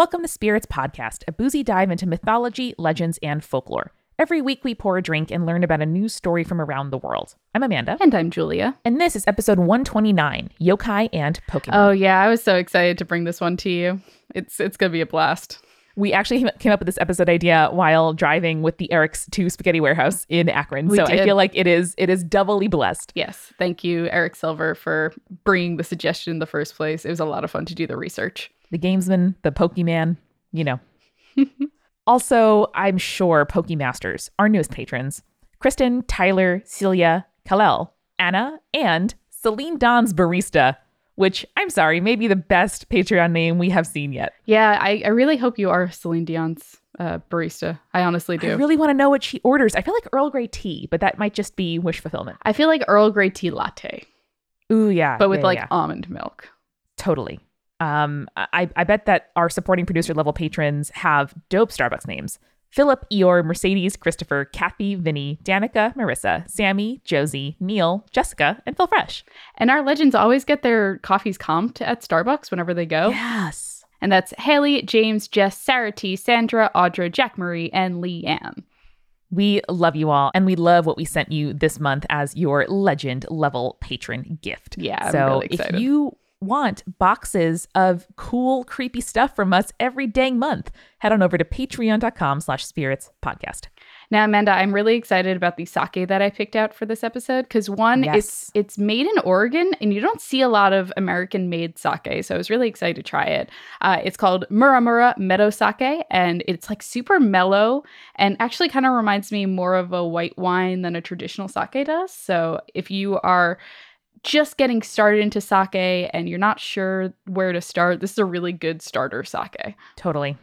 Welcome to Spirits Podcast, a boozy dive into mythology, legends, and folklore. Every week we pour a drink and learn about a new story from around the world. I'm Amanda. And I'm Julia. And this is episode 129 Yokai and Pokemon. Oh, yeah. I was so excited to bring this one to you. It's, it's going to be a blast. We actually came up with this episode idea while driving with the Eric's to Spaghetti Warehouse in Akron. We so did. I feel like it is it is doubly blessed. Yes. Thank you, Eric Silver, for bringing the suggestion in the first place. It was a lot of fun to do the research. The gamesman, the Pokemon, you know. also, I'm sure Pokemasters, our newest patrons, Kristen, Tyler, Celia, Kalel, Anna, and Celine Dion's Barista, which I'm sorry, may be the best Patreon name we have seen yet. Yeah, I, I really hope you are Celine Dion's uh, barista. I honestly do. I really want to know what she orders. I feel like Earl Grey tea, but that might just be wish fulfillment. I feel like Earl Grey tea latte, Ooh, yeah. but with yeah, like yeah. almond milk. Totally. Um, I, I bet that our supporting producer level patrons have dope Starbucks names. Philip, Eeyore, Mercedes, Christopher, Kathy, Vinny, Danica, Marissa, Sammy, Josie, Neil, Jessica, and Phil Fresh. And our legends always get their coffees comped at Starbucks whenever they go. Yes. And that's Haley, James, Jess, Sarah T, Sandra, Audra, Jack Marie, and Lee Ann. We love you all, and we love what we sent you this month as your legend level patron gift. Yeah, I'm so really if you want boxes of cool, creepy stuff from us every dang month, head on over to patreon.com slash spirits podcast. Now, Amanda, I'm really excited about the sake that I picked out for this episode because one, Yes. it's it's made in Oregon, and you don't see a lot of American-made sake, so I was really excited to try it. Uh, it's called Muramura Meadow Sake, and it's like super mellow, and actually kind of reminds me more of a white wine than a traditional sake does. So, if you are just getting started into sake and you're not sure where to start, this is a really good starter sake. Totally.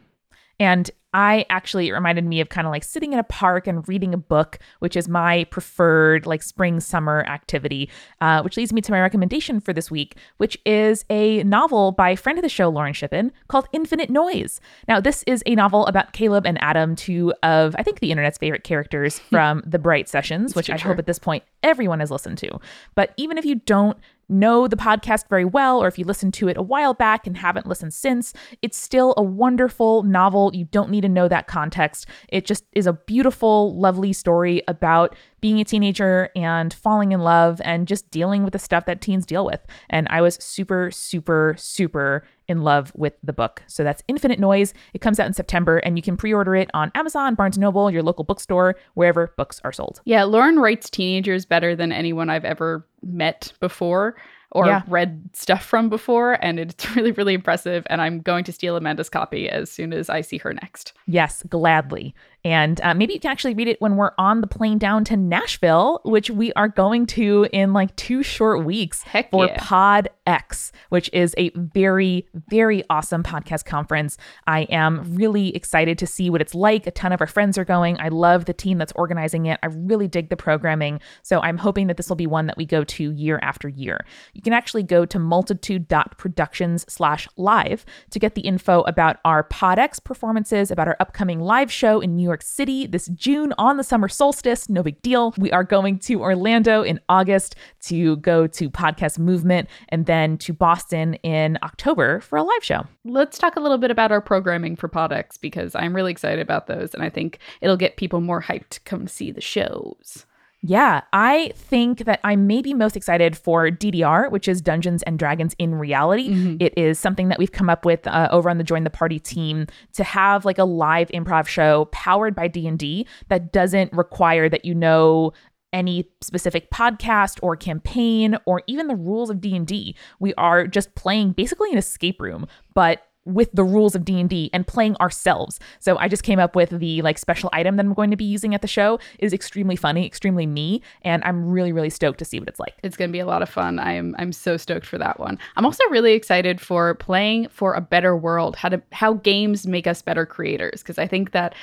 And I actually it reminded me of kind of like sitting in a park and reading a book, which is my preferred like spring summer activity. Uh, which leads me to my recommendation for this week, which is a novel by friend of the show Lauren Shippen called Infinite Noise. Now, this is a novel about Caleb and Adam, two of I think the internet's favorite characters from the Bright Sessions, which I hope at this point everyone has listened to. But even if you don't know the podcast very well, or if you listened to it a while back and haven't listened since, it's still a wonderful novel. You don't need to know that context. It just is a beautiful, lovely story about being a teenager and falling in love and just dealing with the stuff that teens deal with. And I was super, super, super in love with the book. So that's Infinite Noise. It comes out in September and you can pre order it on Amazon, Barnes & Noble, your local bookstore, wherever books are sold. Yeah, Lauren writes teenagers better than anyone I've ever met before or Yeah. read stuff from before. And it's really, really impressive. And I'm going to steal Amanda's copy as soon as I see her next. Yes, gladly. And uh, maybe you can actually read it when we're on the plane down to Nashville, which we are going to in like two short weeks Heck for yeah. Pod X, which is a very, very awesome podcast conference. I am really excited to see what it's like. A ton of our friends are going. I love the team that's organizing it. I really dig the programming. So I'm hoping that this will be one that we go to year after year. You can actually go to multitude.productions slash live to get the info about our PodX performances, about our upcoming live show in New York City this June on the summer solstice. No big deal. We are going to Orlando in August to go to Podcast Movement and then to Boston in October for a live show. Let's talk a little bit about our programming for PodX because I'm really excited about those. And I think it'll get people more hyped to come see the shows. Yeah, I think that I'm maybe most excited for DDR, which is Dungeons and Dragons in Reality. It is something that we've come up with uh, over on the Join the Party team to have like a live improv show powered by D&D that doesn't require that you know any specific podcast or campaign or even the rules of D&D. We are just playing basically an escape room, but with the rules of D&D and playing ourselves. So I just came up with the like special item that I'm going to be using at the show It is extremely funny, extremely me, and I'm really really stoked to see what it's like. It's going to be a lot of fun. I'm I'm so stoked for that one. I'm also really excited for playing for a better world. How to how games make us better creators because I think that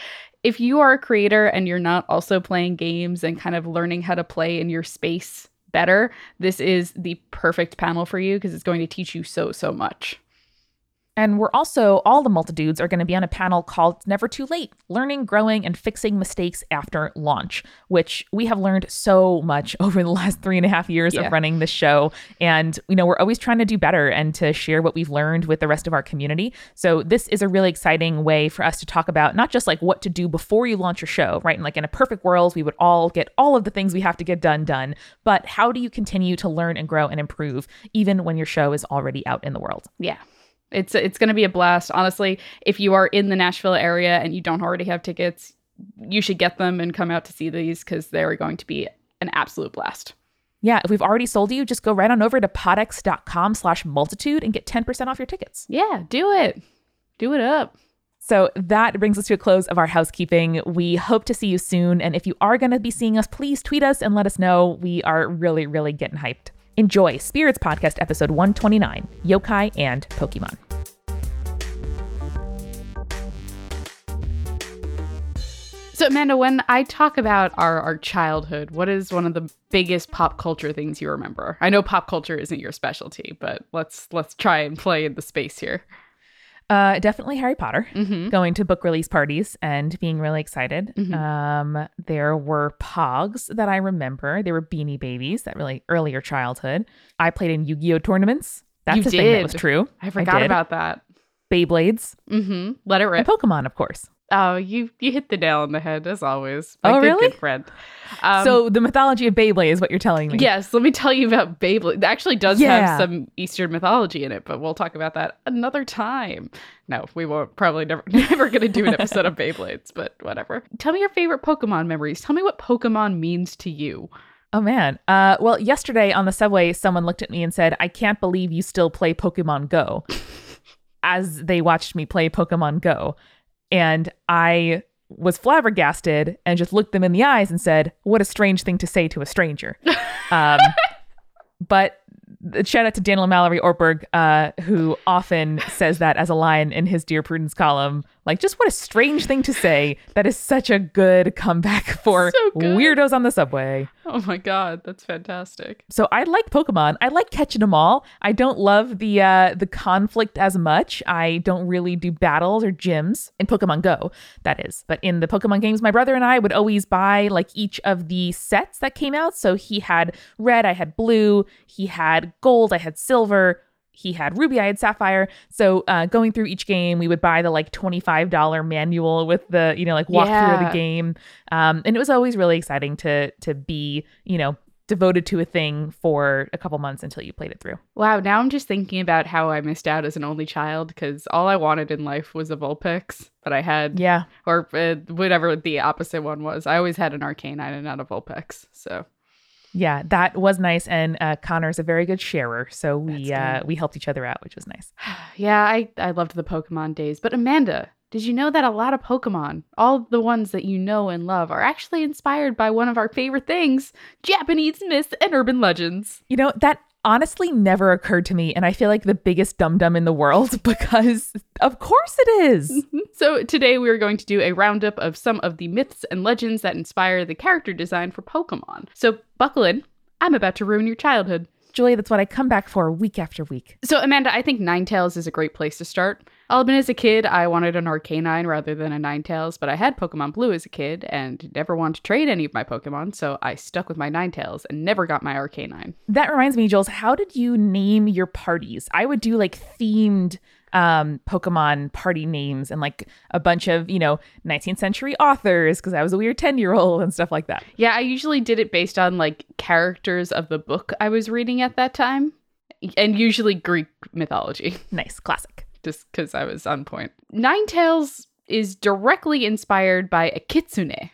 if you are a creator and you're not also playing games and kind of learning how to play in your space better, this is the perfect panel for you because it's going to teach you so so much. And we're also, all the multitudes are going to be on a panel called Never Too Late Learning, Growing, and Fixing Mistakes After Launch, which we have learned so much over the last three and a half years Yeah. of running this show. And, you know, we're always trying to do better and to share what we've learned with the rest of our community. So this is a really exciting way for us to talk about not just like what to do before you launch your show, right? And like in a perfect world, we would all get all of the things we have to get done done. But how do you continue to learn and grow and improve even when your show is already out in the world? Yeah. It's it's going to be a blast. Honestly, if you are in the Nashville area and you don't already have tickets, you should get them and come out to see these cuz they're going to be an absolute blast. Yeah, if we've already sold you, just go right on over to podx.com slash multitude and get 10% off your tickets. Yeah, do it. Do it up. So that brings us to a close of our housekeeping. We hope to see you soon. And if you are going to be seeing us, please tweet us and let us know. We are really, really getting hyped. Enjoy Spirits Podcast episode 129 Yokai and Pokemon. So Amanda, when I talk about our our childhood, what is one of the biggest pop culture things you remember? I know pop culture isn't your specialty, but let's let's try and play in the space here. Uh, definitely Harry Potter. Mhm. Going to book release parties and being really excited. Mhm. Um, there were Pogs that I remember. There were Beanie Babies, that really earlier childhood. I played in Yu-Gi-Oh tournaments. That's You a thing that was true. I forgot did. about that. Beyblades Mhm. Let it and rip. Pokemon, of course. Oh, you you hit the nail on the head as always. My Oh, good, really? Good friend. Um, so the mythology of Beyblade is what you're telling me. Yes, let me tell you about Beyblade. It actually does Yeah. have some Eastern mythology in it, but we'll talk about that another time. No, we won't. Probably never, never going to do an episode of Beyblades, but whatever. Tell me your favorite Pokemon memories. Tell me what Pokemon means to you. Oh man. Uh, well, yesterday on the subway, someone looked at me and said, "I can't believe you still play Pokemon Go." As they watched me play Pokemon Go, and I was flabbergasted and just looked them in the eyes and said, "What a strange thing to say to a stranger." um, but shout out to Daniel Mallory Ortberg, uh, who often says that as a line in his Dear Prudence column. Like, just what a strange thing to say. That is such a good comeback for So good. weirdos on the subway. Oh my god, that's fantastic. So I like Pokemon. I like catching them all. I don't love the uh, the conflict as much. I don't really do battles or gyms in Pokemon Go. That is, but in the Pokemon games, my brother and I would always buy like each of the sets that came out. So he had red, I had blue. He had gold, I had silver. He had ruby, I had sapphire. So uh, going through each game, we would buy the like twenty five dollar manual with the you know like walkthrough of the game, um, and it was always really exciting to to be you know devoted to a thing for a couple months until you played it through. Wow, now I'm just thinking about how I missed out as an only child because all I wanted in life was a Vulpix, but I had, Yeah. or uh, whatever the opposite one was. I always had an Arcanine and not a Vulpix. So Yeah, that was nice. And uh, Connor's a very good sharer. So we uh, we helped each other out, which was nice. Yeah, I, I loved the Pokemon days. But Amanda, did you know that a lot of Pokemon, all the ones that you know and love, are actually inspired by one of our favorite things Japanese myths and urban legends? You know, that honestly never occurred to me. And I feel like the biggest dum dum in the world because of course it is. So today we are going to do a roundup of some of the myths and legends that inspire the character design for Pokemon. So buckle in. I'm about to ruin your childhood. Julie, that's what I come back for week after week. So, Amanda, I think Ninetales is a great place to start. I'll admit, as a kid, I wanted an Arcanine rather than a Ninetales, but I had Pokemon Blue as a kid and never wanted to trade any of my Pokemon, so I stuck with my Ninetales and never got my Arcanine. That reminds me, Jules, how did you name your parties? I would do like themed um Pokemon party names and like a bunch of, you know, 19th century authors because I was a weird 10-year-old and stuff like that. Yeah, I usually did it based on like characters of the book I was reading at that time, and usually Greek mythology. Nice, classic. Just because I was on point. Ninetales is directly inspired by a kitsune,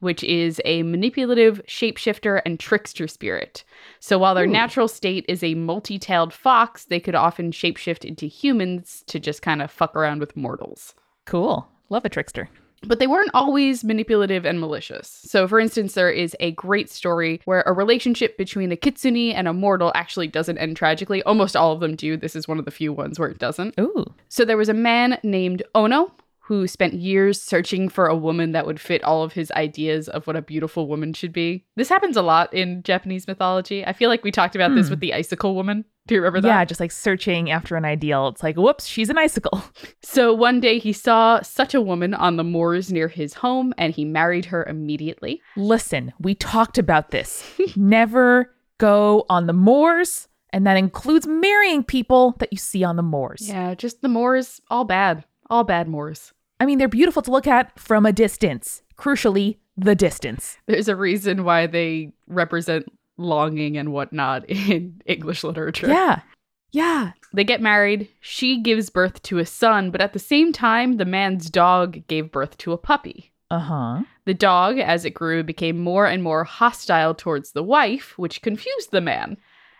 which is a manipulative shapeshifter and trickster spirit. So while their Ooh. natural state is a multi tailed fox, they could often shapeshift into humans to just kind of fuck around with mortals. Cool. Love a trickster. But they weren't always manipulative and malicious. So, for instance, there is a great story where a relationship between a kitsune and a mortal actually doesn't end tragically. Almost all of them do. This is one of the few ones where it doesn't. Ooh. So there was a man named Ono who spent years searching for a woman that would fit all of his ideas of what a beautiful woman should be. This happens a lot in Japanese mythology. I feel like we talked about this Hmm. with the icicle woman. Do you remember that? Yeah, just like searching after an ideal. It's like, whoops, she's an icicle. So one day he saw such a woman on the moors near his home and he married her immediately. Listen, we talked about this. Never go on the moors, and that includes marrying people that you see on the moors. Yeah, just the moors, all bad. All bad moors. I mean, they're beautiful to look at from a distance. Crucially, the distance. There's a reason why they represent longing and whatnot in English literature. Yeah. Yeah. They get married. She gives birth to a son, but at the same time, the man's dog gave birth to a puppy. Uh huh. The dog, as it grew, became more and more hostile towards the wife, which confused the man.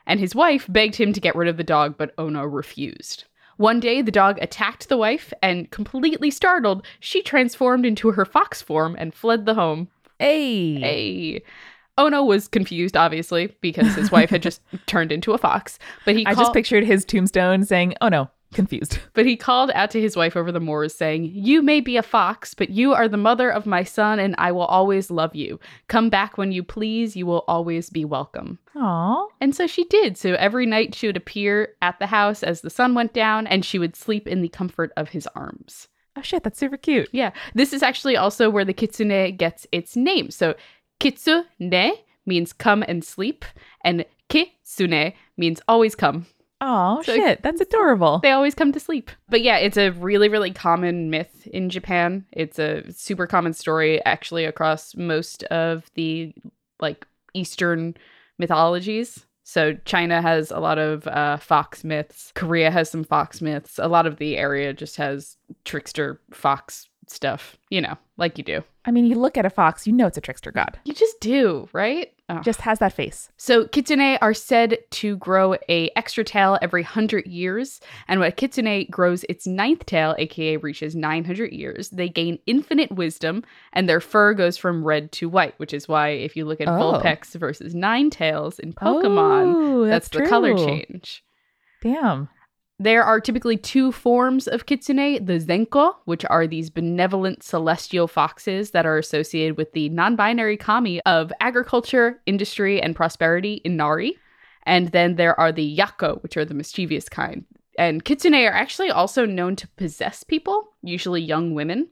And his wife begged him to get rid of the dog, but Ono refused. One day, the dog attacked the wife, and completely startled, she transformed into her fox form and fled the home. Hey. Hey. Ono was confused, obviously, because his wife had just turned into a fox. But he I call- just pictured his tombstone saying, oh no, confused. but he called out to his wife over the moors, saying, You may be a fox, but you are the mother of my son, and I will always love you. Come back when you please, you will always be welcome. Aw. And so she did. So every night she would appear at the house as the sun went down, and she would sleep in the comfort of his arms. Oh shit, that's super cute. Yeah, this is actually also where the kitsune gets its name. So kitsune means come and sleep, and kitsune means always come. Oh So- shit, that's adorable. They always come to sleep. But yeah, it's a really, really common myth in Japan. It's a super common story actually across most of the like Eastern mythologies. So China has a lot of uh, fox myths. Korea has some fox myths. A lot of the area just has trickster fox stuff. You know, like you do. I mean, you look at a fox, you know it's a trickster god. You just do, right? Oh. Just has that face. So kitsune are said to grow a extra tail every 100 years, and when a kitsune grows its ninth tail, aka reaches 900 years, they gain infinite wisdom and their fur goes from red to white, which is why if you look at Oh. Vulpix versus Ninetales in Pokemon, oh, that's, that's, the color change. Damn. There are typically two forms of kitsune the zenko, which are these benevolent celestial foxes that are associated with the non binary kami of agriculture, industry, and prosperity Inari. And then there are the yako, which are the mischievous kind. And kitsune are actually also known to possess people, usually young women.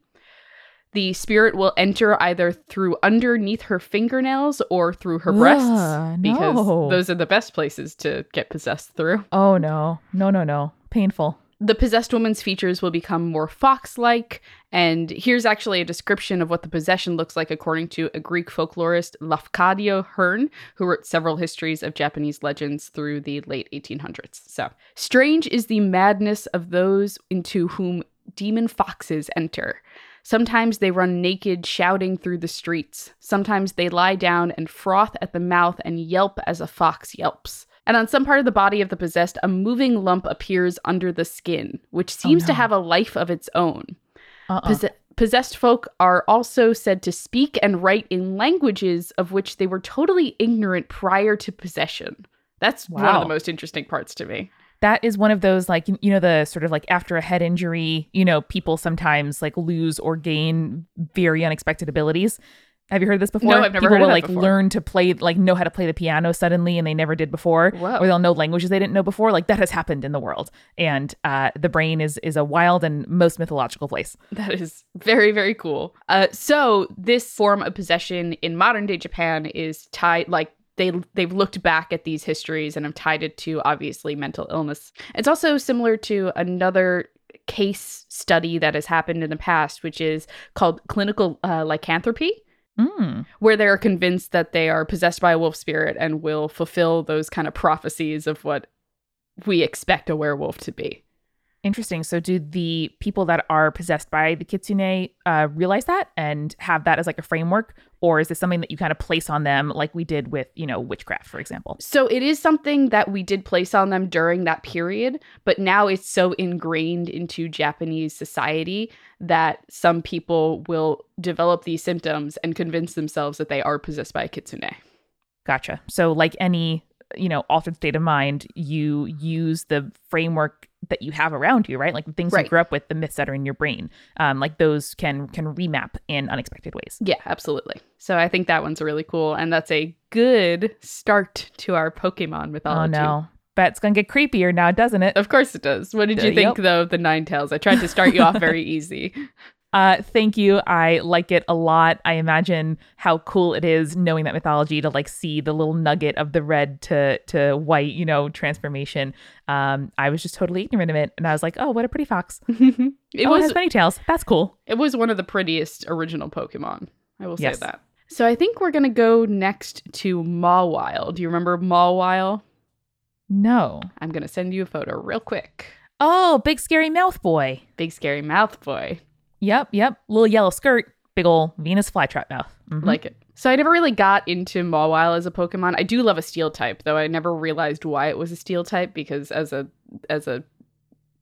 The spirit will enter either through underneath her fingernails or through her breasts, Ugh, because no. those are the best places to get possessed through. Oh no. No, no, no. Painful. the possessed woman's features will become more fox like. And here's actually a description of what the possession looks like according to a Greek folklorist, Lafcadio Hearn, who wrote several histories of Japanese legends through the late 1800s. So, strange is the madness of those into whom demon foxes enter. Sometimes they run naked, shouting through the streets. Sometimes they lie down and froth at the mouth and yelp as a fox yelps. And on some part of the body of the possessed, a moving lump appears under the skin, which oh, seems to no. have a life of its own. Uh-uh. Posse- possessed folk are also said to speak and write in languages of which they were totally ignorant prior to possession. That's one of the most interesting parts to me. That is one of those like you- know the sort of like after a head injury you know people sometimes like lose or gain very unexpected abilities have you heard this before No, I've never people heard of will like before. learn to play like know how to play the piano suddenly and they never did before Whoa. or they'll know languages they didn't know before like that has happened in the world and uh the brain is is a wild and most mythological place That is very, very cool. Uh, so this form of possession in modern day Japan is tied like they they've looked back at these histories and have tied it to obviously mental illness. It's also similar to another case study that has happened in the past, which is called clinical uh, lycanthropy. mm. where they are convinced that they are possessed by a wolf spirit and will fulfill those kind of prophecies of what we expect a werewolf to be. Interesting. So, do the people that are possessed by the kitsune uh, realize that and have that as like a framework, or is this something that you kind of place on them, like we did with, you know, witchcraft, for example? So it is something that we did place on them during that period, but now it's so ingrained into Japanese society that some people will develop these symptoms and convince themselves that they are possessed by a kitsune. Gotcha. So, like any you know, altered state of mind, you use the framework that you have around you, right? Like the things Right. you grew up with, the myths that are in your brain. Um, like those can can remap in unexpected ways. Yeah, absolutely. So I think that one's really cool. And that's a good start to our Pokemon mythology. Oh no. But it's gonna get creepier now, doesn't it? Of course it does. What did Uh, you think, yep. though, of the Ninetales? I tried to start you off very easy. Uh, thank you. I like it a lot. I imagine how cool it is knowing that mythology to like see the little nugget of the red to to white, you know, transformation. Um, I was just totally ignorant of it, and I was like, oh, what a pretty fox. it oh, it was has many tails. That's cool. it was one of the prettiest original Pokemon. I will say Yes. that. So I think we're gonna go next to Mawile. Do you remember Mawile? No. I'm gonna send you a photo real quick. Oh, big scary mouth boy. Big scary mouth boy. Yep, yep. Little yellow skirt, big ol' Venus flytrap mouth. Mhm. Like it. So I never really got into Mawile as a Pokemon. I do love a steel type, though I never realized why it was a steel type because as a as a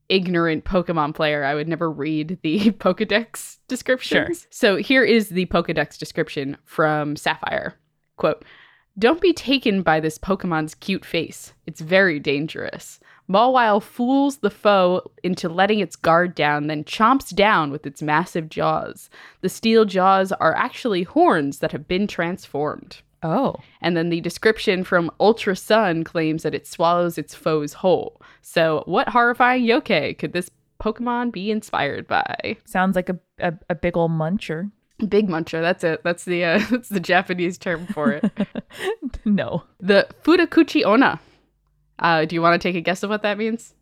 ignorant Pokemon player, I would never read the Pokedex descriptions. So here is the Pokedex description from Sapphire. Quote Don't be taken by this Pokemon's cute face. It's very dangerous. Mawile fools the foe into letting its guard down, then chomps down with its massive jaws. The steel jaws are actually horns that have been transformed. oh, And then the description from Ultra Sun claims that it swallows its foes whole. So, what horrifying yokai could this Pokemon be inspired by? sounds like a, a, a big old muncher. Big Muncher. That's it. That's the uh, that's the Japanese term for it. no. the Futakuchi Ona. Uh, do you want to take a guess of what that means?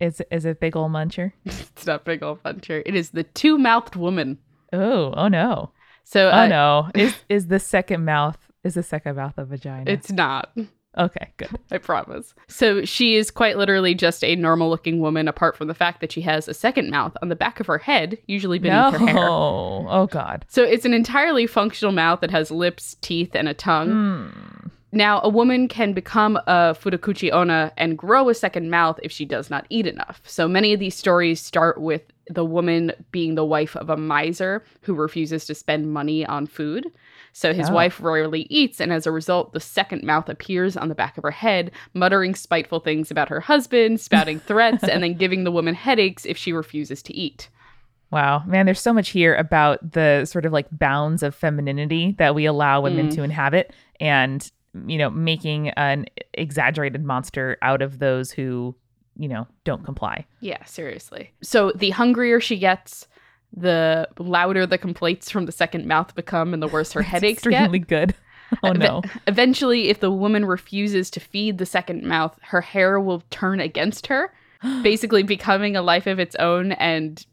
Is, is it big ol' muncher? It's not big old Muncher. It is the two-mouthed woman. Oh, oh no. So Oh uh, no. Is is the second mouth is the second mouth a vagina? it's not. okay, good. I promise. So she is quite literally just a normal looking woman, apart from the fact that she has a second mouth on the back of her head, usually beneath no. her hair. Oh oh god. So it's an entirely functional mouth that has lips, teeth, and a tongue. Hmm. Now, a woman can become a Futakuchi Ona and grow a second mouth if she does not eat enough. So many of these stories start with the woman being the wife of a miser who refuses to spend money on food. So his Oh. wife rarely eats, and as a result, the second mouth appears on the back of her head, muttering spiteful things about her husband, spouting threats, and then giving the woman headaches if she refuses to eat. Wow, man, there's so much here about the sort of like bounds of femininity that we allow women Mm. to inhabit and you know, making an exaggerated monster out of those who, you know, don't comply. Yeah, seriously. So the hungrier she gets, the louder the complaints from the second mouth become, and the worse her headaches get. extremely good. Oh no. Eventually, if the woman refuses to feed the second mouth, her hair will turn against her, basically becoming a life of its own and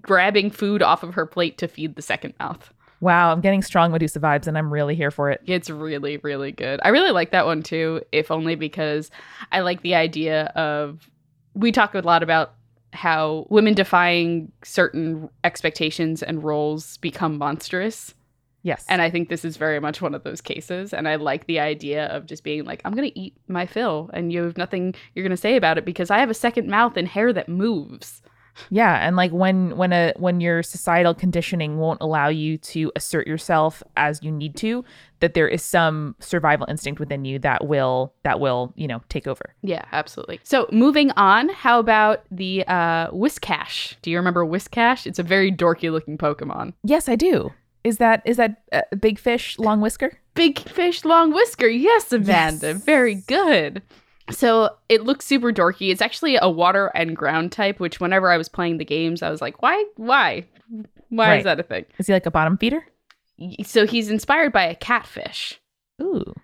grabbing food off of her plate to feed the second mouth. Wow, I'm getting strong Medusa vibes and I'm really here for it. It's really, really good. I really like that one too, if only because I like the idea of. We talk a lot about how women defying certain expectations and roles become monstrous. Yes. And I think this is very much one of those cases. And I like the idea of just being like, I'm going to eat my fill and you have nothing you're going to say about it because I have a second mouth and hair that moves. Yeah, and like when when a when your societal conditioning won't allow you to assert yourself as you need to, that there is some survival instinct within you that will that will, you know, take over. Yeah, absolutely. So moving on, how about the uh, Whiscash? Do you remember Whiscash? It's a very dorky looking Pokemon. Yes, I do. Is that is that uh, big fish long whisker? Big fish, long whisker. Yes, Amanda. Yes. Very good. So it looks super dorky. It's actually a water and ground type, which whenever I was playing the games, I was like, why? Why? Why Right. is that a thing? Is he like a bottom feeder? So he's inspired by a catfish. Ooh.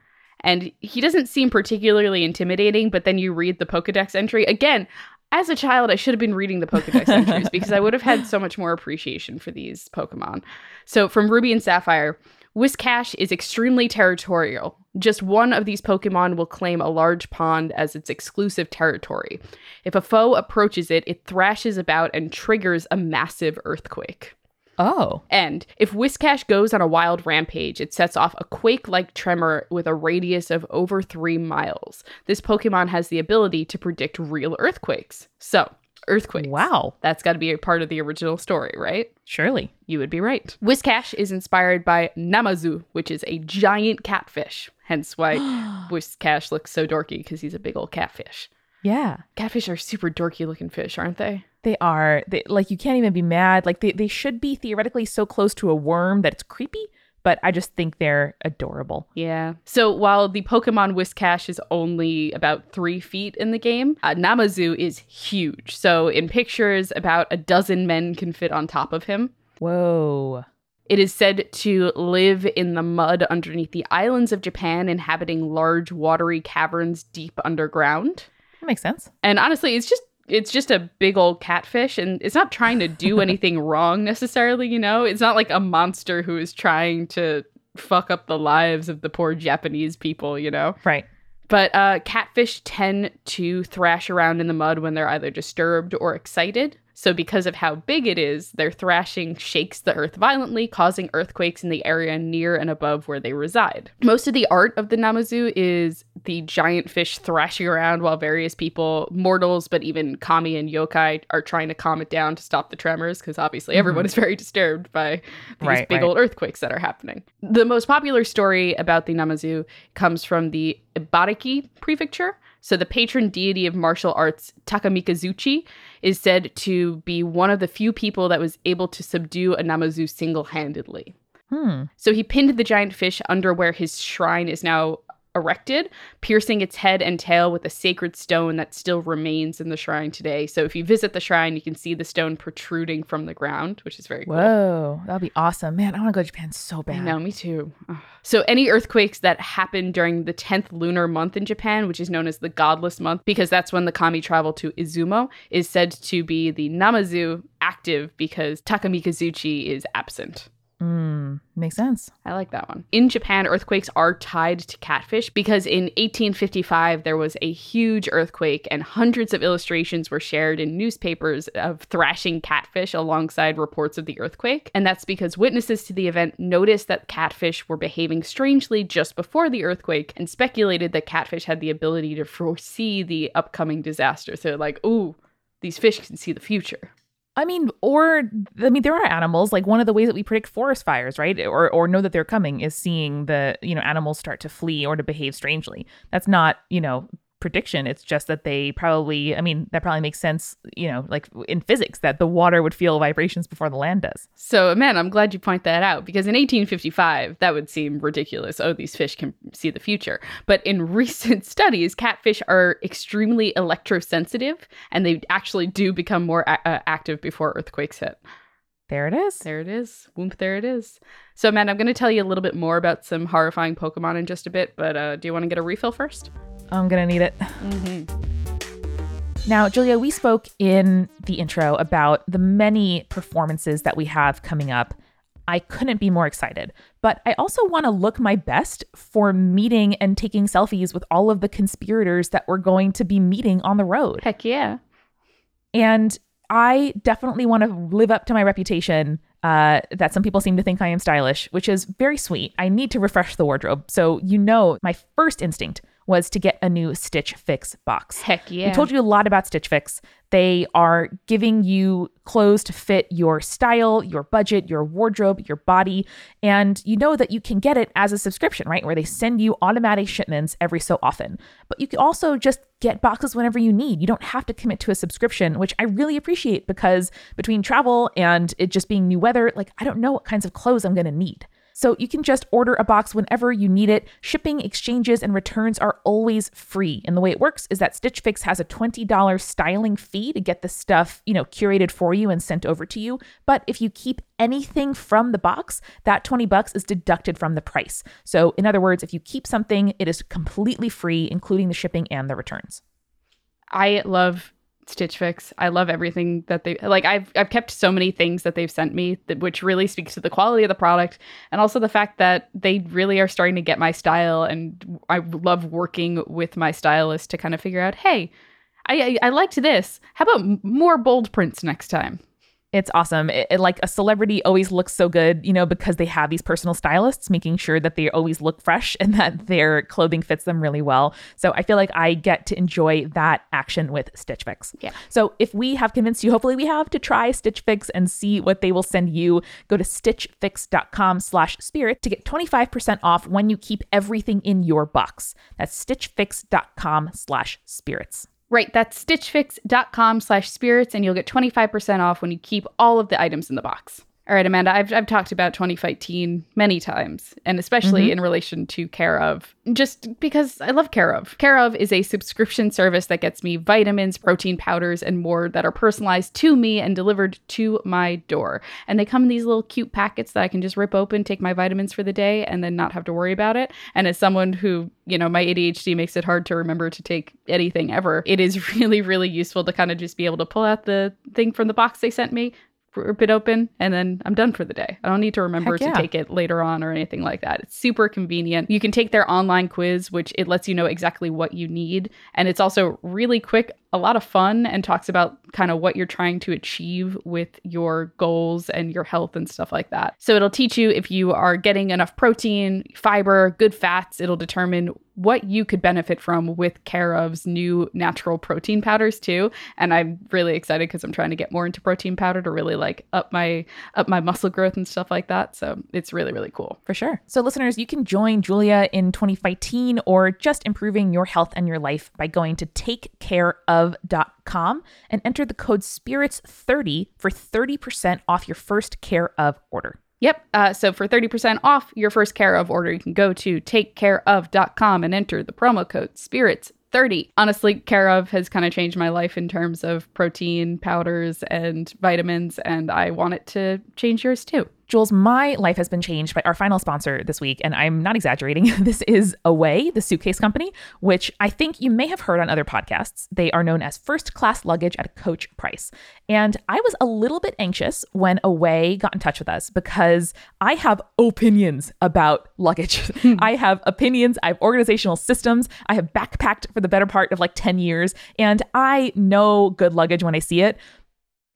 And he doesn't seem particularly intimidating, but then you read the Pokedex entry. Again, as a child, I should have been reading the Pokedex entries because I would have had so much more appreciation for these Pokemon. So from Ruby and Sapphire, Whiscash is extremely territorial. Just one of these Pokemon will claim a large pond as its exclusive territory. If a foe approaches it, it thrashes about and triggers a massive earthquake. Oh. And if Whiscash goes on a wild rampage, it sets off a quake like tremor with a radius of over three miles. This Pokemon has the ability to predict real earthquakes. So, earthquakes. Wow. That's got to be a part of the original story, right? Surely. You would be right. Whiscash is inspired by Namazu, which is a giant catfish. Hence why Whiscash looks so dorky because he's a big old catfish. Yeah. Catfish are super dorky looking fish, aren't they? They are. They, like you can't even be mad. Like they, they should be theoretically so close to a worm that it's creepy, but I just think they're adorable. Yeah. So while the Pokemon Whiscash is only about three feet in the game, uh, Namazu is huge. So in pictures, about a dozen men can fit on top of him. Whoa. It is said to live in the mud underneath the islands of Japan, inhabiting large watery caverns deep underground. That makes sense. And honestly, it's just it's just a big old catfish and it's not trying to do anything wrong necessarily, you know? It's not like a monster who is trying to fuck up the lives of the poor Japanese people, you know? Right. But uh, catfish tend to thrash around in the mud when they're either disturbed or excited. So, because of how big it is, their thrashing shakes the earth violently, causing earthquakes in the area near and above where they reside. Most of the art of the Namazu is the giant fish thrashing around while various people, mortals, but even kami and yokai, are trying to calm it down to stop the tremors, because obviously mm-hmm. everyone is very disturbed by these Right, big right. old earthquakes that are happening. The most popular story about the Namazu comes from the Ibaraki prefecture. So the patron deity of martial arts, Takemikazuchi, is said to be one of the few people that was able to subdue a Namazu single-handedly. Hmm. So he pinned the giant fish under where his shrine is now erected, piercing its head and tail with a sacred stone that still remains in the shrine today. So if you visit the shrine, you can see the stone protruding from the ground, which is very cool. Whoa. That'd be awesome. Man, I want to go to Japan so bad. Know, me too. Ugh. So, any earthquakes that happen during the 10th lunar month in Japan, which is known as the godless month, because that's when the kami travel to Izumo, is said to be the Namazu active because Takemikazuchi is absent. Hmm. Makes sense. I like that one. In Japan, earthquakes are tied to catfish because in 1855 there was a huge earthquake and hundreds of illustrations were shared in newspapers of thrashing catfish alongside reports of the earthquake. And that's because witnesses to the event noticed that catfish were behaving strangely just before the earthquake and speculated that catfish had the ability to foresee the upcoming disaster. So, like, ooh, these fish can see the future. I mean, or I mean, there are animals. Like one of the ways that we predict forest fires, right, or or know that they're coming, is seeing the you know animals start to flee or to behave strangely. That's not you know prediction. It's just that they probably. I mean, that probably makes sense. You know, like in physics, that the water would feel vibrations before the land does. So, man, I'm glad you point that out because in 1855, that would seem ridiculous. Oh, these fish can see the future. But in recent studies, catfish are extremely electrosensitive and they actually do become more a- uh, active before earthquakes hit. There it is. There it is. Whoop, there it is. So, man, I'm going to tell you a little bit more about some horrifying Pokemon in just a bit, but uh, do you want to get a refill first? I'm gonna need it. Mm-hmm. Now, Julia, we spoke in the intro about the many performances that we have coming up. I couldn't be more excited, but I also want to look my best for meeting and taking selfies with all of the conspirators that we're going to be meeting on the road. Heck yeah. And I definitely want to live up to my reputation uh, that some people seem to think I am stylish, which is very sweet. I need to refresh the wardrobe. So, you know, my first instinct was to get a new Stitch Fix box. Heck yeah. We told you a lot about Stitch Fix. They are giving you clothes to fit your style, your budget, your wardrobe, your body. And you know that you can get it as a subscription, right? Where they send you automatic shipments every so often. But you can also just get boxes whenever you need. You don't have to commit to a subscription, which I really appreciate because between travel and it just being new weather, like I don't know what kinds of clothes I'm going to need. So you can just order a box whenever you need it. Shipping, exchanges, and returns are always free. And the way it works is that Stitch Fix has a $20 styling fee to get the stuff, you know, curated for you and sent over to you. But if you keep anything from the box, that 20 bucks is deducted from the price. So in other words, if you keep something, it is completely free, including the shipping and the returns. I love Stitch Fix. I love everything that they like. I've I've kept so many things that they've sent me, that, which really speaks to the quality of the product, and also the fact that they really are starting to get my style. And I love working with my stylist to kind of figure out, hey, I I, I liked this. How about more bold prints next time? It's awesome. It, it- like a celebrity always looks so good, you know, because they have these personal stylists making sure that they always look fresh and that their clothing fits them really well. So I feel like I get to enjoy that action with Stitch Fix. Yeah. So if we have convinced you, hopefully we have, to try Stitch Fix and see what they will send you, go to stitchfix.com slash spirit to get 25% off when you keep everything in your box. That's stitchfix.com slash spirits. Right, that's stitchfix.com slash spirits, and you'll get 25% off when you keep all of the items in the box. All right, Amanda, I've, I've talked about 2015 many times, and especially mm-hmm. in relation to Care of, just because I love Care of. Care of is a subscription service that gets me vitamins, protein powders, and more that are personalized to me and delivered to my door. And they come in these little cute packets that I can just rip open, take my vitamins for the day, and then not have to worry about it. And as someone who, you know, my ADHD makes it hard to remember to take anything ever, it is really, really useful to kind of just be able to pull out the thing from the box they sent me, rip it open, and then I'm done for the day. I don't need to remember yeah. to take it later on or anything like that. It's super convenient. You can take their online quiz, which it lets you know exactly what you need. And it's also really quick, a lot of fun, and talks about kind of what you're trying to achieve with your goals and your health and stuff like that. So it'll teach you if you are getting enough protein, fiber, good fats. It'll determine what you could benefit from with Care of's new natural protein powders too. And I'm really excited because I'm trying to get more into protein powder to really like up my up my muscle growth and stuff like that. So it's really really cool. For sure. So, listeners, you can join Julia in 2015 or just improving your health and your life by going to takecareof.com and enter the code SPIRITS30 for 30% off your first Care of order. Yep. Uh, so for 30% off your first Care of order, you can go to takecareof.com and enter the promo code SPIRITS. 30. Honestly, Care of has kind of changed my life in terms of protein, powders, and vitamins, and I want it to change yours too. Jules, my life has been changed by our final sponsor this week, and I'm not exaggerating. This is Away, the suitcase company, which I think you may have heard on other podcasts. They are known as first class luggage at a coach price. And I was a little bit anxious when Away got in touch with us because I have opinions about luggage. Hmm. I have opinions, I have organizational systems, I have backpacked for the better part of like 10 years, and I know good luggage when I see it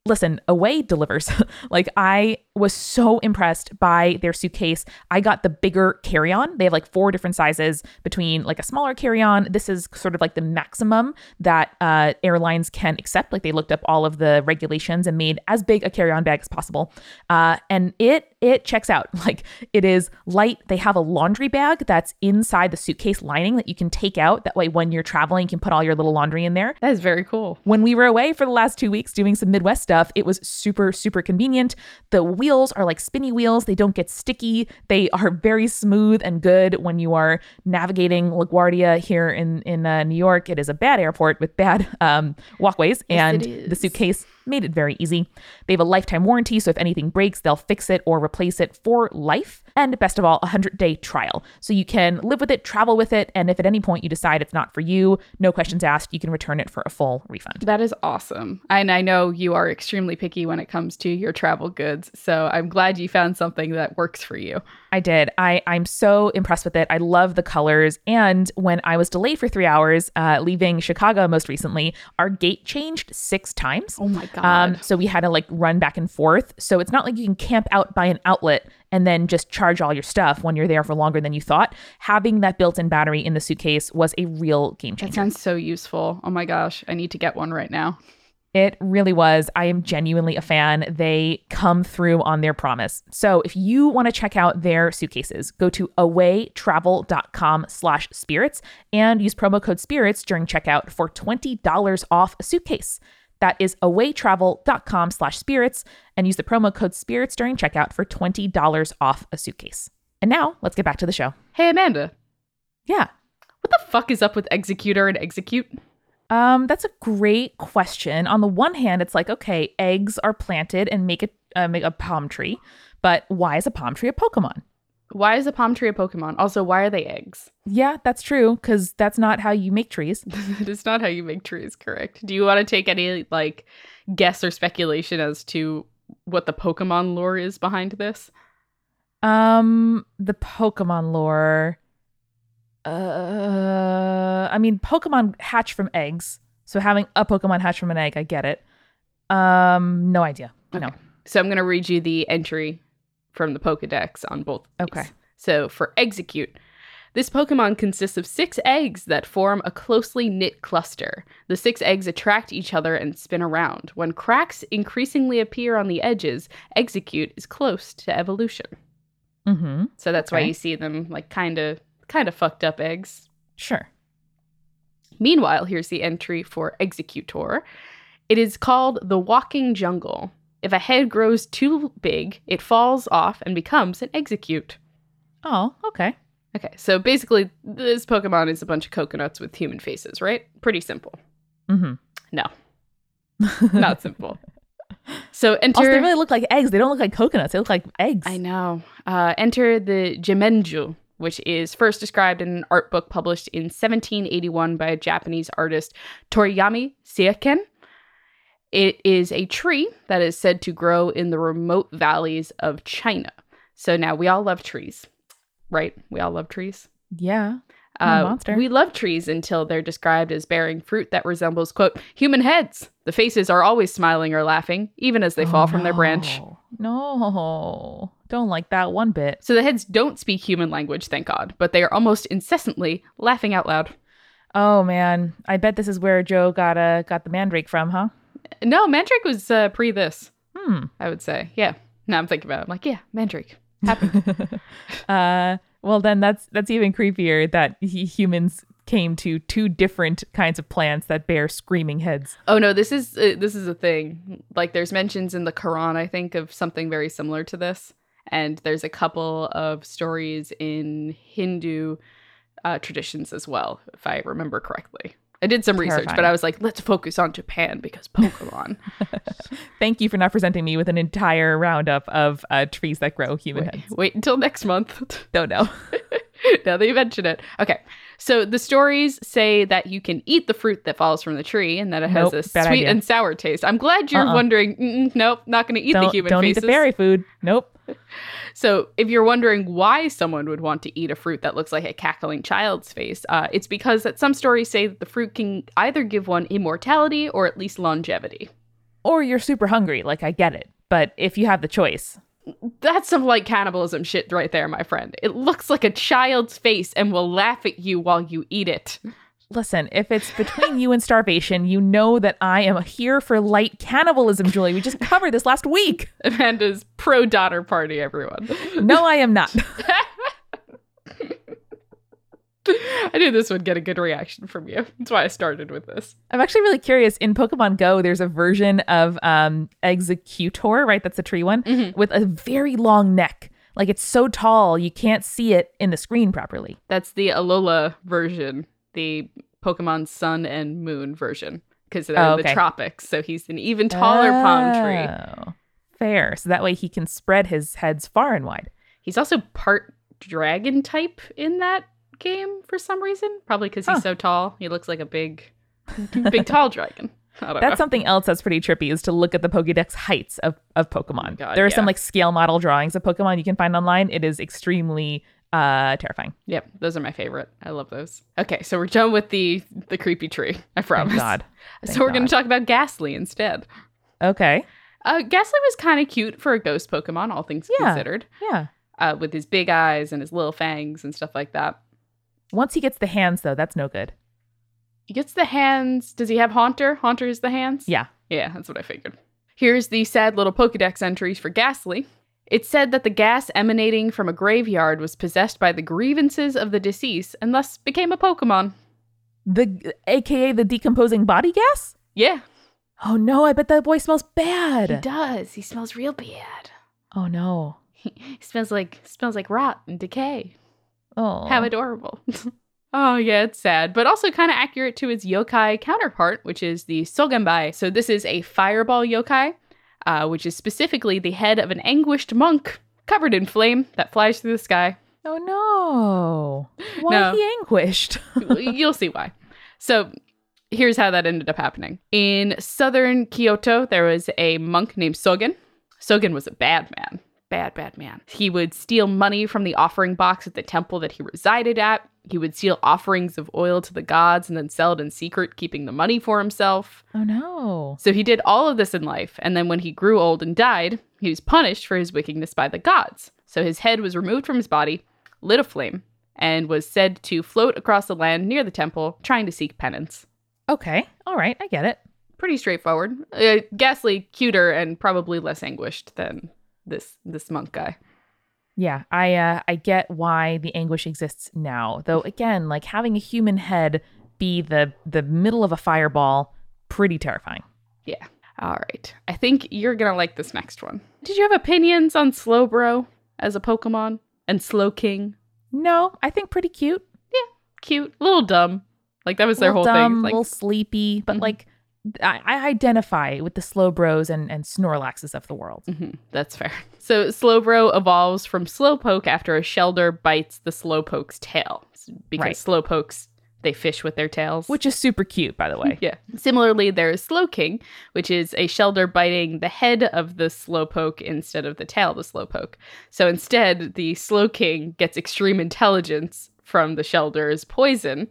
listen, Away delivers. like I was so impressed by their suitcase. I got the bigger carry-on. They have like four different sizes between like a smaller carry-on. This is sort of like the maximum that uh, airlines can accept. Like they looked up all of the regulations and made as big a carry-on bag as possible. Uh, and it it checks out. Like it is light. They have a laundry bag that's inside the suitcase lining that you can take out. That way, when you're traveling, you can put all your little laundry in there That is very cool. when we were away for the last two weeks doing some Midwest stuff, it was super, super convenient. The wheels are like spinny wheels, they don't get sticky. They are very smooth and good when you are navigating LaGuardia here in, in uh, New York. It is a bad airport with bad um, walkways, and the suitcase made it very easy. They have a lifetime warranty, so if anything breaks, they'll fix it or replace it for life. And best of all, a 100 day trial. So you can live with it, travel with it, and if at any point you decide it's not for you, no questions asked, you can return it for a full refund. That is awesome. And I know you are extremely picky when it comes to your travel goods. So I'm glad you found something that works for you. I did. I, I'm so impressed with it. I love the colors. And when I was delayed for three hours, uh, leaving Chicago most recently, our gate changed six times. Oh my God. Um, so we had to like run back and forth. So it's not like you can camp out by an outlet and then just charge all your stuff when you're there for longer than you thought. Having that built-in battery in the suitcase was a real game changer. that sounds so useful. Oh my gosh. I need to get one right now. It really was. I am genuinely a fan. They come through on their promise. So if you want to check out their suitcases, go to awaytravel.com slash spirits and use promo code spirits during checkout for $20 off a suitcase. That is awaytravel.com slash spirits and use the promo code spirits during checkout for $20 off a suitcase. And now let's get back to the show. Hey, Amanda. Yeah. What the fuck is up with Exeggutor and Exeggcute? Um, that's a great question. On the one hand, it's like, okay, eggs are planted and make a uh, make a palm tree, but why is a palm tree a Pokemon? Why is a palm tree a Pokemon? Also, why are they eggs? Yeah, that's true because that's not how you make trees. that is not how you make trees, correct? Do you want to take any like guess or speculation as to what the Pokemon lore is behind this? Um, the Pokemon lore. Uh, I mean, Pokemon hatch from eggs, so having a Pokemon hatch from an egg, I get it. Um, no idea. No. So I'm going to read you the entry from the Pokedex on both. of these. Okay. So for Exeggcute, this Pokemon consists of six eggs that form a closely knit cluster. The six eggs attract each other and spin around. When cracks increasingly appear on the edges, Exeggcute is close to evolution. Mm-hmm. So that's why you see them like kind of kind of fucked up eggs. Sure. Meanwhile, here's the entry for Exeggutor. It is called the Walking Jungle. If a head grows too big, it falls off and becomes an Exeggcute. Oh, okay. Okay, so basically, this Pokemon is a bunch of coconuts with human faces, right? Pretty simple. Mm-hmm. No, not simple. So enter. Also, they really look like eggs. They don't look like coconuts. They look like eggs. I know. Uh, enter the Jinmenju, which is first described in an art book published in 1781 by a Japanese artist, Toriyama Sekien. It is a tree that is said to grow in the remote valleys of China. So now we all love trees, right? We all love trees. Yeah. Monster. We love trees until they're described as bearing fruit that resembles, quote, human heads. The faces are always smiling or laughing, even as they Oh, fall from their branch. No. No. Don't like that one bit. So the heads don't speak human language, thank God, but they are almost incessantly laughing out loud. Oh man, I bet this is where Joe got uh, got the mandrake from, huh? No, Mandrake was uh, pre this, Hmm. I would say. Yeah. Now I'm thinking about it. I'm like, yeah, Mandrake. Happy. uh, well, then that's that's even creepier that he, humans came to two different kinds of plants that bear screaming heads. oh no, this is uh, this is a thing. Like there's mentions in the Quran, I think, of something very similar to this. And there's a couple of stories in Hindu uh, traditions as well, if I remember correctly. I did some research, but I was like, let's focus on Japan because Pokemon. Thank you for not presenting me with an entire roundup of uh, trees that grow human wait, heads. wait until next month. Don't know. now that you mention it. Okay. So the stories say that you can eat the fruit that falls from the tree and that it has Nope, a sweet idea. and sour taste. I'm glad you're Uh-uh. wondering, nope, not going to eat don't the human don't faces. eat the fairy food. Nope. So if you're wondering why someone would want to eat a fruit that looks like a cackling child's face, uh, it's because that some stories say that the fruit can either give one immortality or at least longevity. Or you're super hungry. Like I get it, but if you have the choice, That's some like cannibalism shit right there, my friend. It looks like a child's face and will laugh at you while you eat it. Listen. If it's between you and starvation, you know that I am here for light cannibalism, Julie. We just covered this last week. Amanda's pro daughter party, everyone. No, I am not. I knew this would get a good reaction from you. That's why I started with this. I'm actually really curious. In Pokemon Go, there's a version of um, Exeggutor, right? That's the tree one, Mhm. with a very long neck. Like it's so tall, you can't see it in the screen properly. That's the Alola version, the Pokemon Sun and Moon version, because they're Oh, in the tropics. So he's an even taller palm tree. Oh, Fair. So that way he can spread his heads far and wide. He's also part dragon type in that game for some reason. Probably because he's Huh. so tall. He looks like a big, big tall dragon. Don't know. That's something else that's pretty trippy is to look at the Pokédex heights of, of Pokemon. Oh God, there are some like scale model drawings of Pokemon you can find online. It is extremely uh, terrifying. Yep, those are my favorite. I love those. Okay, so we're done with the the creepy tree. I promise. Thank God. so we're going to talk about Gastly instead. Okay. Uh, Gastly was kind of cute for a ghost Pokemon, all things Yeah. considered, Yeah. uh, with his big eyes and his little fangs and stuff like that. Once he gets the hands, though, that's no good. He gets the hands. Does he have Haunter? Haunter is the hands? Yeah. Yeah, that's what I figured. Here's the sad little Pokedex entries for Gastly. It said that the gas emanating from a graveyard was possessed by the grievances of the deceased and thus became a Pokemon. The AKA the decomposing body gas? Yeah, Oh no, I bet that boy smells bad. he does. He smells real bad. Oh no. He smells like smells like rot and decay. Oh. How adorable. oh, yeah, it's sad, but also kind of accurate to its yokai counterpart, which is the Sogenbi. So, this is a fireball yokai, uh, which is specifically the head of an anguished monk covered in flame that flies through the sky. Oh no. Why No. he anguished? You'll see why. So, here's how that ended up happening. In southern Kyoto, there was a monk named Sogen. Sogen was a bad man. Bad, bad man. He would steal money from the offering box at the temple that he resided at. He would steal offerings of oil to the gods and then sell it in secret, keeping the money for himself. Oh no. So he did all of this in life, and then when he grew old and died, he was punished for his wickedness by the gods. So his head was removed from his body, lit aflame, and was said to float across the land near the temple, trying to seek penance. Okay. All right. I get it. Pretty straightforward. Uh, Gastly, cuter, and probably less anguished than this this monk guy. Yeah, I uh, I get why the anguish exists now. Though again, like having a human head be the the middle of a fireball, pretty terrifying. Yeah. All right. I think you're gonna like this next one. Did you have opinions on Slowbro as a Pokemon and Slowking? No, I think pretty cute. Yeah, cute, a little dumb. Like that was their whole dumb, thing. Like, little sleepy, but Mhm. like I, I identify with the slow bros and and Snorlaxes of the world. Mhm, that's fair. So Slowbro evolves from Slowpoke after a Shelder bites the Slowpoke's tail because Right. Slowpokes they fish with their tails. Which is super cute, by the way. yeah. Similarly, there is Slowking, which is a Shelder biting the head of the Slowpoke instead of the tail of the Slowpoke. So instead, the Slowking gets extreme intelligence from the Shelder's poison,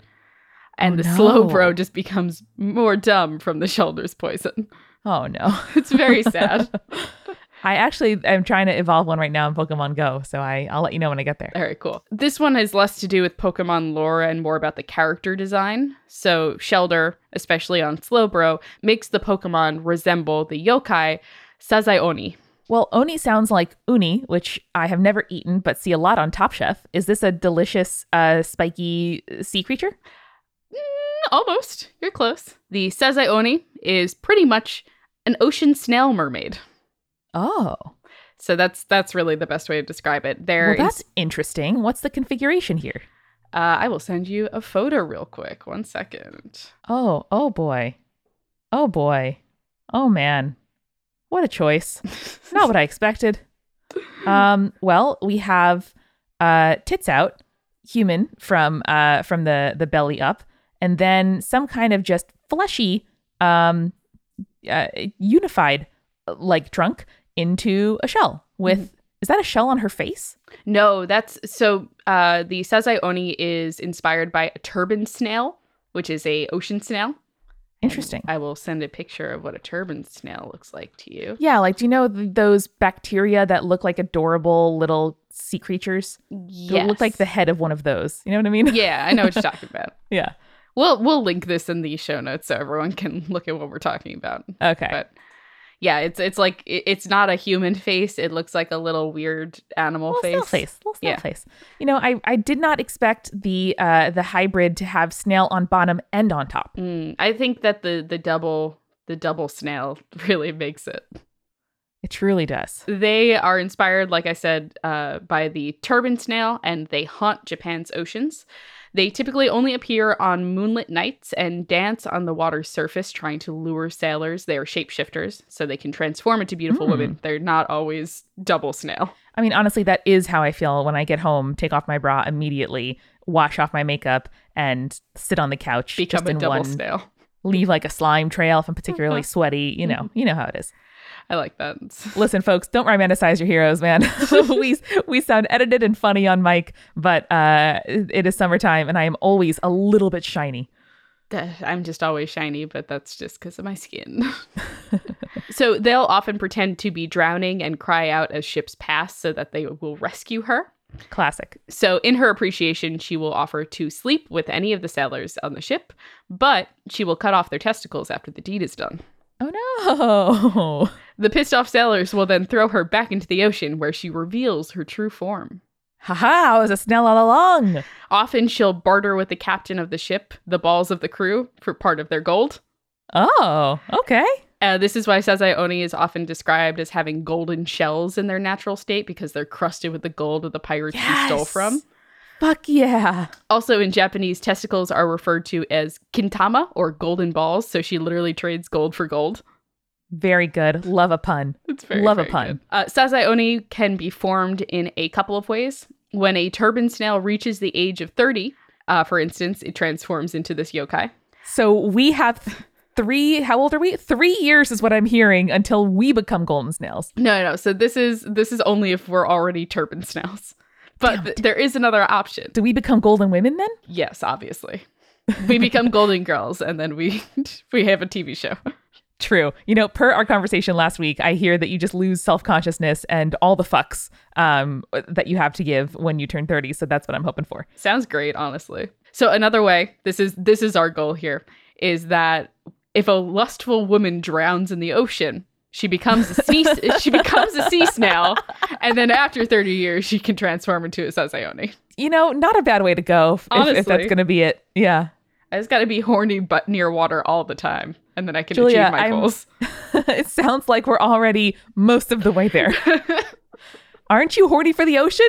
and Oh, the no. Slowbro just becomes more dumb from the Shelder's poison. Oh no. It's very sad. I actually am trying to evolve one right now in Pokemon Go, so I I'll let you know when I get there. Very cool. This one has less to do with Pokemon lore and more about the character design. So, Shelder, especially on Slowbro, makes the Pokemon resemble the yokai Sazai Oni. Well, Oni sounds like uni, which I have never eaten but see a lot on Top Chef. Is this a delicious, uh, spiky uh, sea creature? Mm, Almost. You're close. The Sazai Oni is pretty much an ocean snail mermaid. Oh, So that's that's really the best way to describe it. There well, is- that's interesting. What's the configuration here? uh, I will send you a photo real quick. One second. Oh, oh boy, oh boy, oh man, what a choice! Not what I expected. Um, well, we have uh, tits out, human from uh from the the belly up, and then some kind of just fleshy, um, uh, unified uh, like trunk into a shell with. Is that a shell on her face? No, that's so uh the Sazai Oni is inspired by a turban snail, which is a ocean snail. Interesting. I will send a picture of what a turban snail looks like to you. Yeah, like do you know th- those bacteria that look like adorable little sea creatures? They look like the head of one of those. You know what I mean? Yeah, I know what you're talking about. yeah. We'll we'll link this in the show notes so everyone can look at what we're talking about. Okay. But yeah, it's it's like it- it's not a human face. It looks like a little weird animal little face. snail face. Little snail Yeah. face. You know, I, I did not expect the uh the hybrid to have snail on bottom and on top. Mm, I think that the the double the double snail really makes it. It truly does. They are inspired, like I said, uh, by the turban snail, and they haunt Japan's oceans. They typically only appear on moonlit nights and dance on the water's surface, trying to lure sailors. They are shapeshifters, so they can transform into beautiful Hmm. women. They're not always double snail. I mean, honestly, that is how I feel when I get home, take off my bra immediately, wash off my makeup, and sit on the couch Become just a in double one snail. leave like a slime trail if I'm particularly Uh-huh. sweaty. You know, you know how it is. I like that. Listen, folks, don't romanticize your heroes, man. we we sound edited and funny on mic, but uh, it is summertime, and I am always a little bit shiny. I'm just always shiny, but that's just because of my skin. so they'll often pretend to be drowning and cry out as ships pass so that they will rescue her. Classic. So, in her appreciation, she will offer to sleep with any of the sailors on the ship, but she will cut off their testicles after the deed is done. Oh no. The pissed off sailors will then throw her back into the ocean where she reveals her true form. Haha, I was a snail all along. Often she'll barter with the captain of the ship the balls of the crew for part of their gold. Oh, okay. Uh, this is why Sazai Oni is often described as having golden shells in their natural state because they're crusted with the gold of the pirates she stole from. Fuck yeah. Also, in Japanese, testicles are referred to as kintama or golden balls. So she literally trades gold for gold. Very good. Love a pun. It's very Love a pun. Uh, Sazai Oni can be formed in a couple of ways. When a turban snail reaches the age of 30, uh, for instance, it transforms into this yokai. So we have th- three. How old are we? Three years is what I'm hearing until we become golden snails. No, no. So this is this is only if we're already turban snails. But th- there is another option. Do we become golden women then? Yes, obviously. We become golden girls and then we we have a TV show. True. You know, per our conversation last week, I hear that you just lose self consciousness and all the fucks um, that you have to give when you turn 30. So that's what I'm hoping for. Sounds great, honestly. So another way, this is this is our goal here, is that if a lustful woman drowns in the ocean, she becomes a sea she becomes a sea snail, and then after 30 years she can transform into a Sazai Oni. You know, not a bad way to go if, if that's going to be it. Yeah. I just gotta be horny but near water all the time, and then I can Julia, achieve my I'm- goals. it sounds like we're already most of the way there. Aren't you horny for the ocean?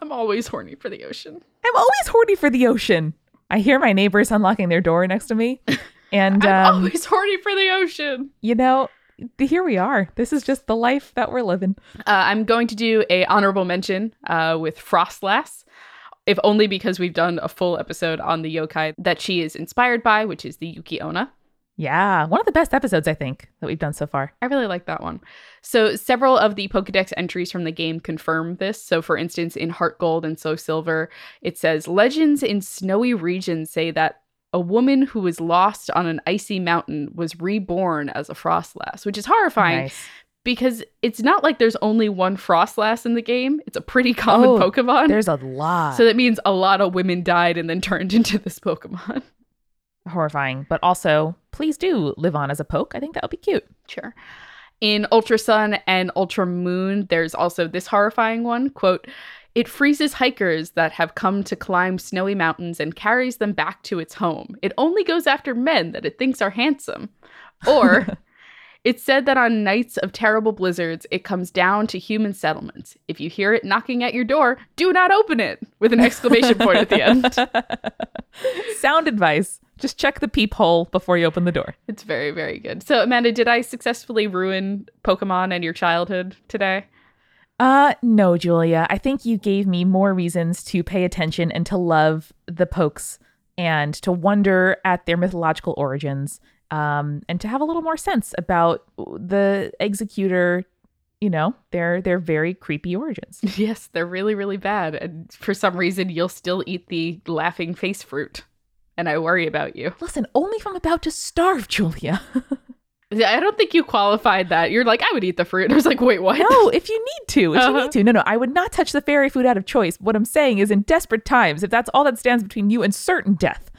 I'm always horny for the ocean. I'm always horny for the ocean. I hear my neighbors unlocking their door next to me. And, I'm um, always horny for the ocean. you know, here we are. This is just the life that we're living. Uh, I'm going to do a honorable mention uh, with Froslass, if only because we've done a full episode on the yokai that she is inspired by, which is the Yuki Onna. Yeah. One of the best episodes, I think, that we've done so far. I really like that one. So several of the Pokedex entries from the game confirm this. So for instance, in Heart Gold and Soul Silver, it says legends in snowy regions say that a woman who was lost on an icy mountain was reborn as a Froslass, which is horrifying Nice. because it's not like there's only one Froslass in the game. It's a pretty common Oh, Pokemon. There's a lot. So that means a lot of women died and then turned into this Pokemon. horrifying, but also please do live on as a poke. I think that would be cute. Sure. In Ultra Sun and Ultra Moon, there's also this horrifying one quote, it freezes hikers that have come to climb snowy mountains and carries them back to its home. It only goes after men that it thinks are handsome. Or it's said that on nights of terrible blizzards, it comes down to human settlements. If you hear it knocking at your door, do not open it with an exclamation point at the end. Sound advice. Just check the peephole before you open the door. It's very, very good. So, Amanda, did I successfully ruin Pokemon and your childhood today? Uh no, Julia. I think you gave me more reasons to pay attention and to love the pokes and to wonder at their mythological origins. Um, and to have a little more sense about the Exeggutor, you know, their their very creepy origins. Yes, they're really, really bad. And for some reason, you'll still eat the laughing face fruit. And I worry about you. Listen, only if I'm about to starve, Julia. I don't think you qualified that. You're like, I would eat the fruit. I was like, wait, what? No, if you need to, if you Uh-huh. need to. No, no, I would not touch the fairy food out of choice. What I'm saying is, in desperate times, if that's all that stands between you and certain death,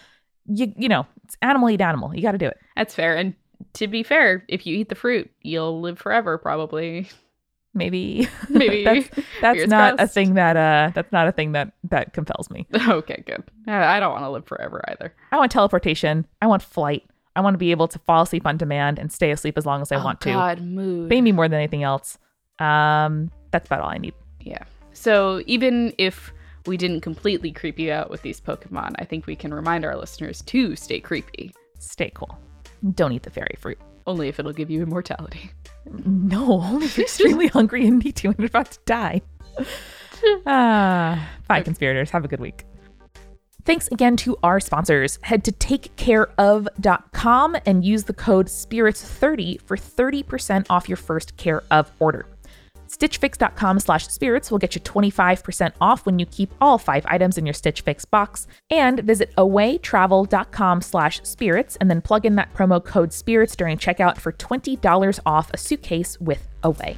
you you know, it's animal eat animal. You got to do it. That's fair. And to be fair, if you eat the fruit, you'll live forever, probably. Maybe, Maybe. that's that's not a thing that uh that's not a thing that that compels me. okay, good. I I don't want to live forever either. I want teleportation. I want flight. I want to be able to fall asleep on demand and stay asleep as long as I want to. Oh, God, mood. Pay me more than anything else. Um, that's about all I need. Yeah. So even if we didn't completely creep you out with these Pokemon, I think we can remind our listeners to stay creepy. Stay cool. Don't eat the fairy fruit. Only if it'll give you immortality. No, only if you're extremely hungry and need to and about to die. Ah, bye, conspirators. Have a good week. Thanks again to our sponsors. Head to takecareof.com and use the code SPIRITS30 for 30% off your first care of order. StitchFix.com slash spirits will get you 25% off when you keep all five items in your Stitch Fix box. And visit awaytravel.com slash spirits and then plug in that promo code spirits during checkout for $20 off a suitcase with Away.